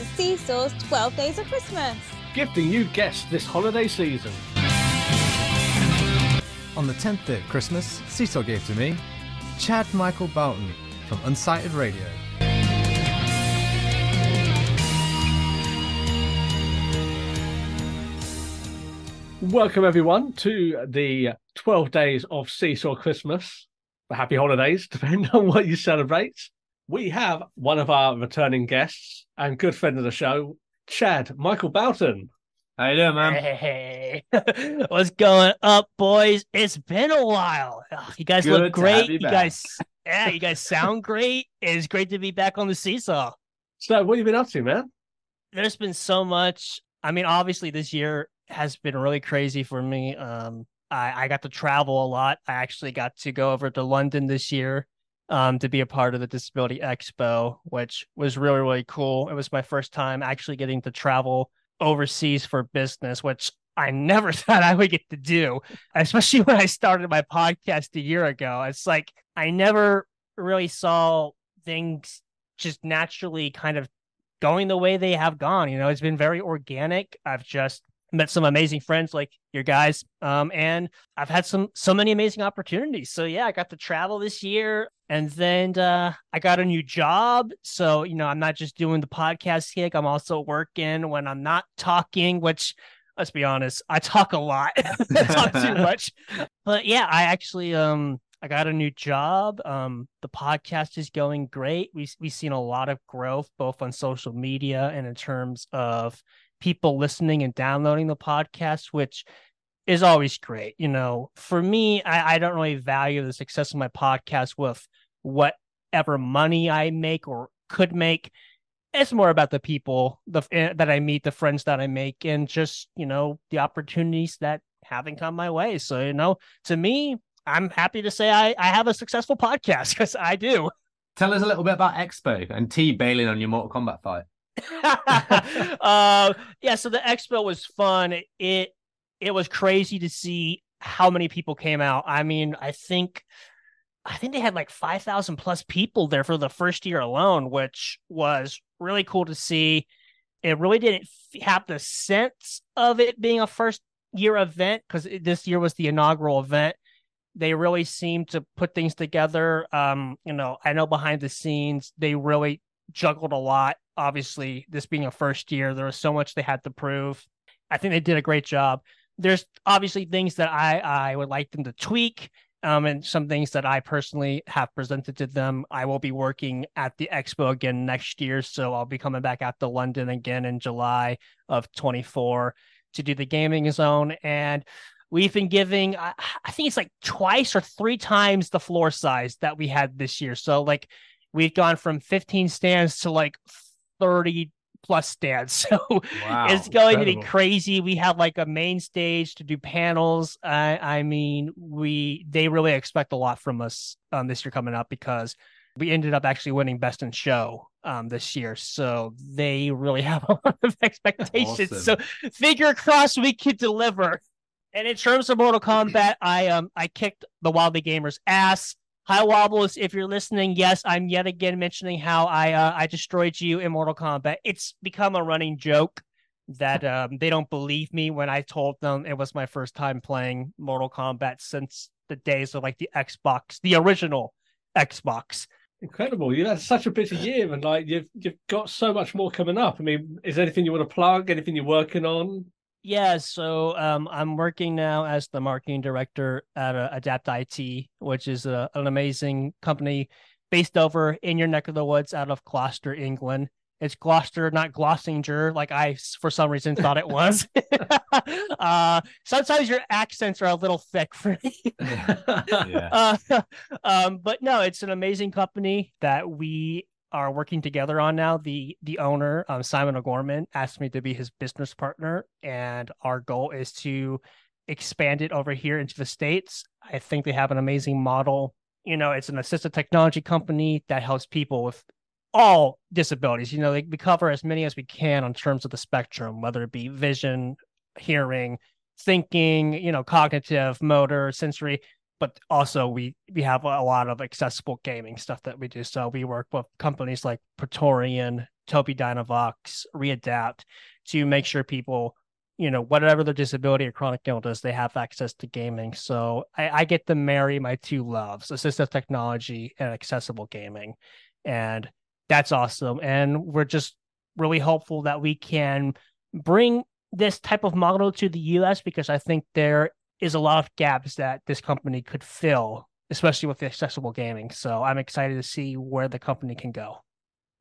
To Seesaw's 12 Days of Christmas. Gifting you guests this holiday season. On the 10th day of Christmas, Seesaw gave to me Chad Michael Bouton from Unsyted Radio. Welcome everyone to the 12 days of Seesaw Christmas. Happy holidays, depending on what you celebrate. We have one of our returning guests and good friend of the show, Chad Michael Bouton. How you doing, man? Hey, what's going up, boys? It's been a while. You guys Good look great. you You guys, yeah, you guys sound great. It's great to be back on the seesaw. So, what have you been up to, man? There's been so much. I mean, obviously, this year has been really crazy for me. Um, I, I got to travel a lot. I actually got to go over to London this year um, to be a part of the Disability Expo, which was really, really cool. It was my first time actually getting to travel overseas for business, which I never thought I would get to do, especially when I started my podcast a year ago. It's like I never really saw things just naturally kind of going the way they have gone. You know, it's been very organic. I've just met some amazing friends like your guys um and i've had some so many amazing opportunities so yeah i got to travel this year and then uh i got a new job so you know i'm not just doing the podcast gig i'm also working when i'm not talking which let's be honest i talk a lot I talk too much but yeah i actually um I got a new job. Um, the podcast is going great. We we've seen a lot of growth both on social media and in terms of people listening and downloading the podcast, which is always great. You know, for me, I, I don't really value the success of my podcast with whatever money I make or could make. It's more about the people the, eh, that I meet, the friends that I make, and just you know the opportunities that haven't come my way. So you know, to me, I'm happy to say I, I have a successful podcast because I do. Tell us a little bit about Expo and T bailing on your Mortal Kombat fight. Uh, yeah, so the expo was fun. It it was crazy to see how many people came out. I mean, I think I think they had like 5,000 plus people there for the first year alone, which was really cool to see. It really didn't have the sense of it being a first year event because this year was the inaugural event. They really seemed to put things together. Um, you know, I know behind the scenes they really juggled a lot. Obviously, this being a first year, there was so much they had to prove. I think they did a great job. There's obviously things that I I would like them to tweak, um, and some things that I personally have presented to them. I will be working at the expo again next year, so I'll be coming back out to London again in July of 24 to do the gaming zone and. We've been giving, I, I think it's like twice or three times the floor size that we had this year. So, like, we've gone from 15 stands to like 30 plus stands. So Wow, it's going to be crazy. We have like a main stage to do panels. I, I mean, we they really expect a lot from us um, this year coming up because we ended up actually winning best in show um, this year. So they really have a lot of expectations. Awesome. So figure crossed we could deliver. And in terms of Mortal Kombat, I um I kicked the Wildly Gamers ass. Hi Wobbles, if you're listening, yes, I'm yet again mentioning how I uh, I destroyed you in Mortal Kombat. It's become a running joke that um, they don't believe me when I told them it was my first time playing Mortal Kombat since the days of like the Xbox, the original Xbox. Incredible! You had such a busy year, and like you've you've got so much more coming up. I mean, is there anything you want to plug? Anything you're working on? Yeah, so um, I'm working now as the marketing director at uh, Adapt IT, which is a, an amazing company based over in your neck of the woods out of Gloucester, England. It's Gloucester, not Glossinger, like I for some reason thought it was. uh, sometimes your accents are a little thick for me. Yeah. Uh, um, but no, it's an amazing company that we are working together on now. The the owner, um, Simon O'Gorman, asked me to be his business partner, and our goal is to expand it over here into the states. I think they have an amazing model. You know, it's an assistive technology company that helps people with all disabilities. You know, we cover as many as we can on terms of the spectrum, whether it be vision, hearing, thinking, you know, cognitive, motor, sensory but also we we have a lot of accessible gaming stuff that we do. So we work with companies like Pretorian, Tobii Dynavox, Readapt to make sure people, you know, whatever their disability or chronic illness, they have access to gaming. So I, I get to marry my two loves, assistive technology and accessible gaming. And that's awesome. And we're just really hopeful that we can bring this type of model to the US because I think there is a lot of gaps that this company could fill, especially with the accessible gaming. So I'm excited to see where the company can go.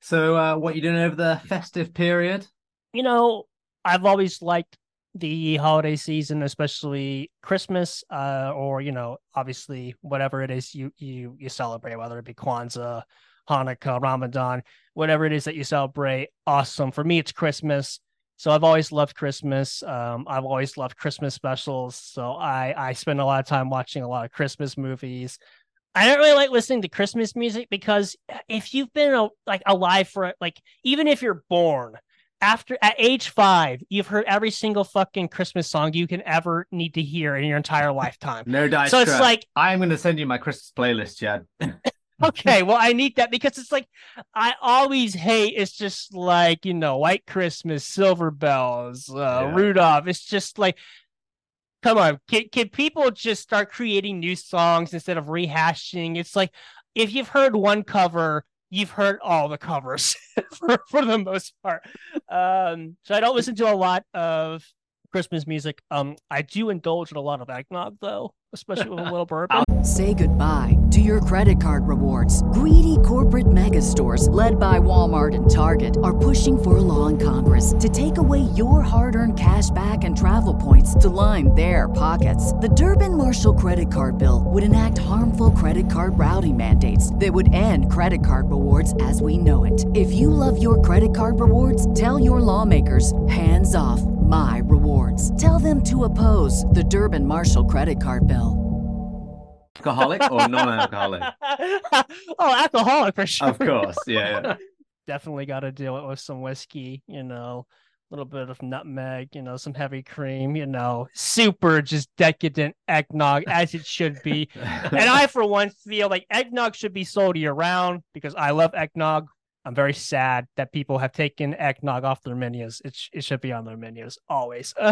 So, uh, what you doing over the festive period? You know, I've always liked the holiday season, especially Christmas, uh, or you know, obviously whatever it is you you you celebrate, whether it be Kwanzaa, Hanukkah, Ramadan, whatever it is that you celebrate. Awesome. For me, it's Christmas. So I've always loved Christmas. Um, I've always loved Christmas specials. So I I spend a lot of time watching a lot of Christmas movies. I don't really like listening to Christmas music because if you've been a, like alive for like even if you're born after at age five, you've heard every single fucking Christmas song you can ever need to hear in your entire lifetime. No dice. So it's like I am going to send you my Christmas playlist, Chad. okay, well, I need that because it's like I always hate. It's just like you know, White Christmas, Silver Bells, uh, Yeah. Rudolph. It's just like, come on, can can people just start creating new songs instead of rehashing? It's like if you've heard one cover, you've heard all the covers for for the most part. Um, so I don't listen to a lot of Christmas music. Um, I do indulge in a lot of eggnog though, especially with a little bourbon. Say goodbye to your credit card rewards. Greedy corporate mega stores, led by Walmart and Target, are pushing for a law in Congress to take away your hard earned cash back and travel points to line their pockets. The Durbin Marshall credit card bill would enact harmful credit card routing mandates that would end credit card rewards as we know it. If you love your credit card rewards, tell your lawmakers hands off my rewards. Tell them to oppose the Durbin Marshall credit card bill. Alcoholic or non-alcoholic? oh, alcoholic for sure. of course, yeah. yeah. Definitely got to deal it with some whiskey, you know, a little bit of nutmeg, you know, some heavy cream, you know, super just decadent eggnog as it should be. and I, for one, feel like eggnog should be sold year round because I love eggnog. I'm very sad that people have taken eggnog off their menus. It, sh- it should be on their menus always.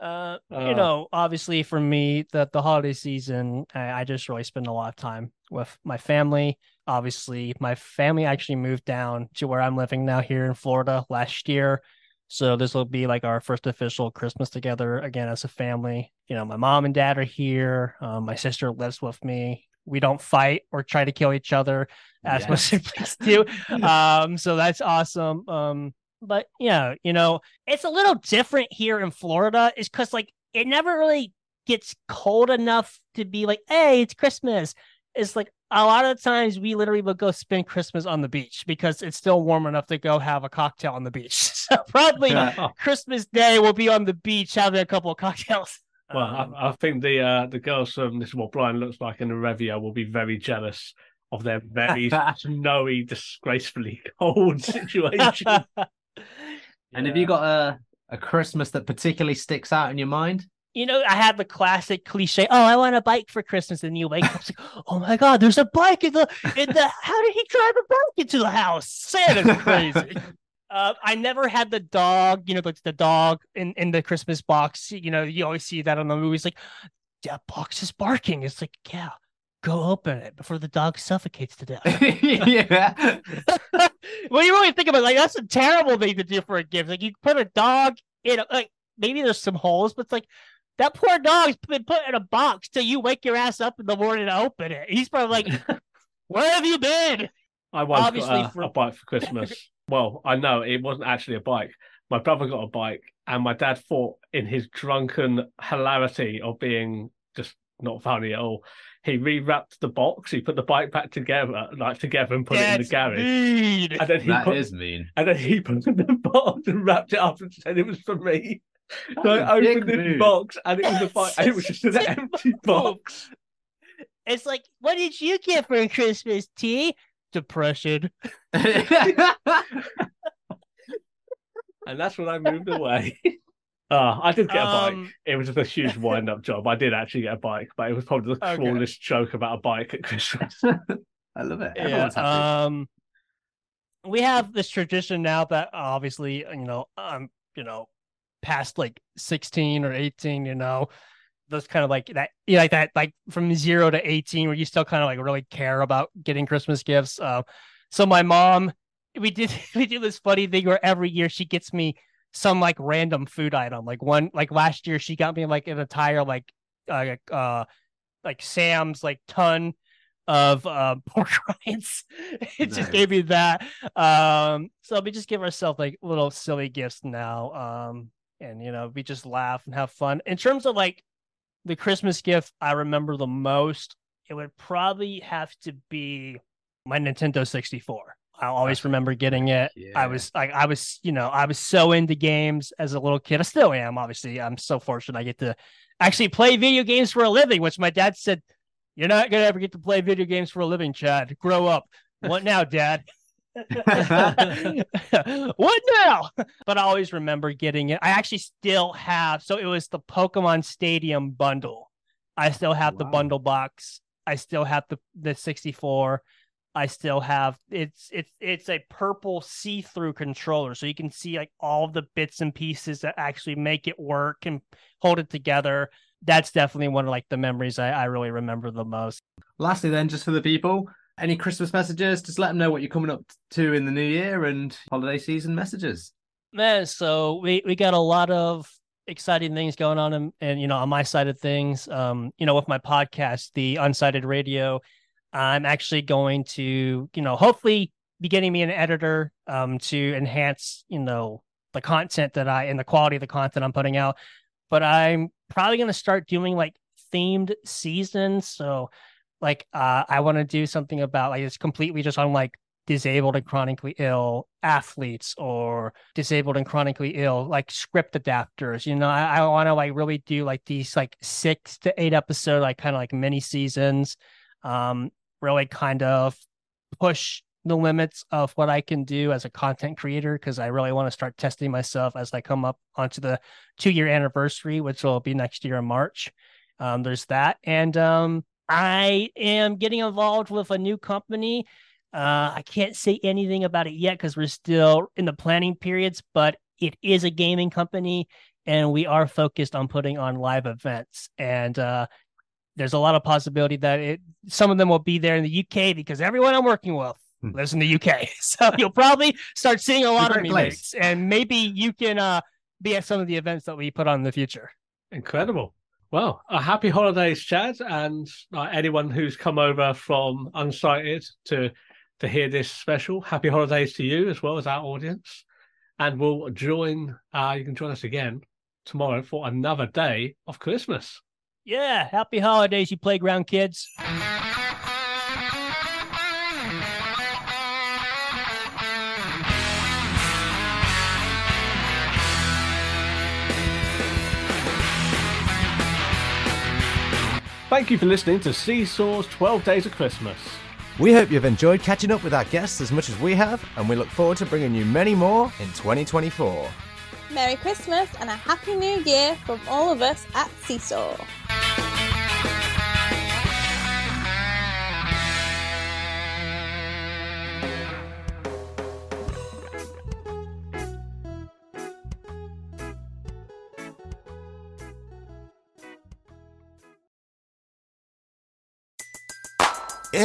Uh, you Uh. know, obviously for me, the the holiday season, I, I just really spend a lot of time with my family. Obviously, my family actually moved down to where I'm living now here in Florida last year. So this will be like our first official Christmas together again as a family. You know, my mom and dad are here. Um, my sister lives with me. We don't fight or try to kill each other as Yes. siblings do. Um, so that's awesome. Um, but yeah, you know, it's a little different here in Florida, is because like it never really gets cold enough to be like, hey, it's Christmas. It's like a lot of times we literally will go spend Christmas on the beach because it's still warm enough to go have a cocktail on the beach. So probably Christmas Day we'll be on the beach having a couple of cocktails. Um, I, I think the uh, the girls from This Is What Brian Looks Like in Arevia will be very jealous of their very snowy, disgracefully cold situation. And have you got a a Christmas that particularly sticks out in your mind? you know, I have the classic cliche. Oh, I want a bike for Christmas, and you wake up, it's like, oh my god, there's a bike in the in the. How did he drive a bike into the house? Santa's crazy. Uh, I never had the dog. You know, like the dog in in the Christmas box. You know, you always see that on the movies. Like that box is barking. It's like, yeah, go open it before the dog suffocates to death. yeah. well, you really think about it, like that's a terrible thing to do for a gift. Like you put a dog in a, like maybe there's some holes, but it's like that poor dog's been put in a box till you wake your ass up in the morning to open it. He's probably like, "Where have you been?" I once Obviously got a, for- a bike for Christmas. Well, I know it wasn't actually a bike. My brother got a bike, and my dad thought, in his drunken hilarity of being just not funny at all, he rewrapped the box. He put the bike back together, like together, and put it in the garage. mean. And then he That put, is mean. and then he put it in the box and wrapped it up and said it was for me. So That's I a big opened the box, and it was a bike, and it was just an empty box. It's like, what did you get for Christmas, T? Depression. And that's when I moved away. Uh, I did get a bike. Um, It was just a huge wind up job. I did actually get a bike, but it was probably the Okay. cruelest joke about a bike at Christmas. I love it. Yeah. Happy. Um, we have this tradition now that obviously, you know, um, you know, past like 16 or 18, you know, those kind of like that, yeah, like that, like from zero to 18, where you still kind of like really care about getting Christmas gifts. Uh, so my mom, we did, we do this funny thing where every year she gets me some like random food item. Like one, like last year she got me like an entire like, uh, uh, like Sam's like ton of uh, pork rinds. it just gave me that. Um, so we just give ourselves like little silly gifts now. Um, and you know, we just laugh and have fun. In terms of like the Christmas gift I remember the most, it would probably have to be my Nintendo 64. I always remember getting it. Yeah. I was like, I was, you know, I was so into games as a little kid. I still am, obviously. I'm so fortunate I get to actually play video games for a living, which my dad said, You're not gonna ever get to play video games for a living, Chad. Grow up. What now, Dad? what now? But I always remember getting it. I actually still have so it was the Pokemon Stadium bundle. I still have the bundle box. I still have the the 64. I still have it's it's it's a purple see-through controller, so you can see like all the bits and pieces that actually make it work and hold it together. That's definitely one of like the memories I, I really remember the most. Lastly, then, just for the people, any Christmas messages? Just let them know what you're coming up to in the new year and holiday season messages. Man, so we we got a lot of exciting things going on and, and you know on my side of things um you know with my podcast the Unsyted Radio i'm actually going to you know hopefully be getting me an editor um to enhance you know the content that i and the quality of the content i'm putting out but i'm probably going to start doing like themed seasons so like uh i want to do something about like it's completely just on like disabled and chronically ill athletes or disabled and chronically ill like script adapters you know i, I want to like really do like these like six to eight episode like kind of like mini seasons um really kind of push the limits of what i can do as a content creator because i really want to start testing myself as i come up onto the two year anniversary which will be next year in march. Um there's that and um i am getting involved with a new company uh, I can't say anything about it yet because we're still in the planning periods, but it is a gaming company and we are focused on putting on live events. And uh, there's a lot of possibility that it some of them will be there in the UK because everyone I'm working with Hmm. lives in the UK. So you'll probably start seeing a lot of me and maybe you can uh, be at some of the events that we put on in the future. Incredible. Well, a happy holidays, Chad, and uh, anyone who's come over from Unsyted to to hear this special. Happy holidays to you as well as our audience, and we'll join. Uh, you can join us again tomorrow for another day of Christmas. Yeah, happy holidays, you playground kids. Thank you for listening to Seesaw's 12 Days of Christmas. We hope you've enjoyed catching up with our guests as much as we have, and we look forward to bringing you many more in 2024. Merry Christmas and a Happy New Year from all of us at Seesaw.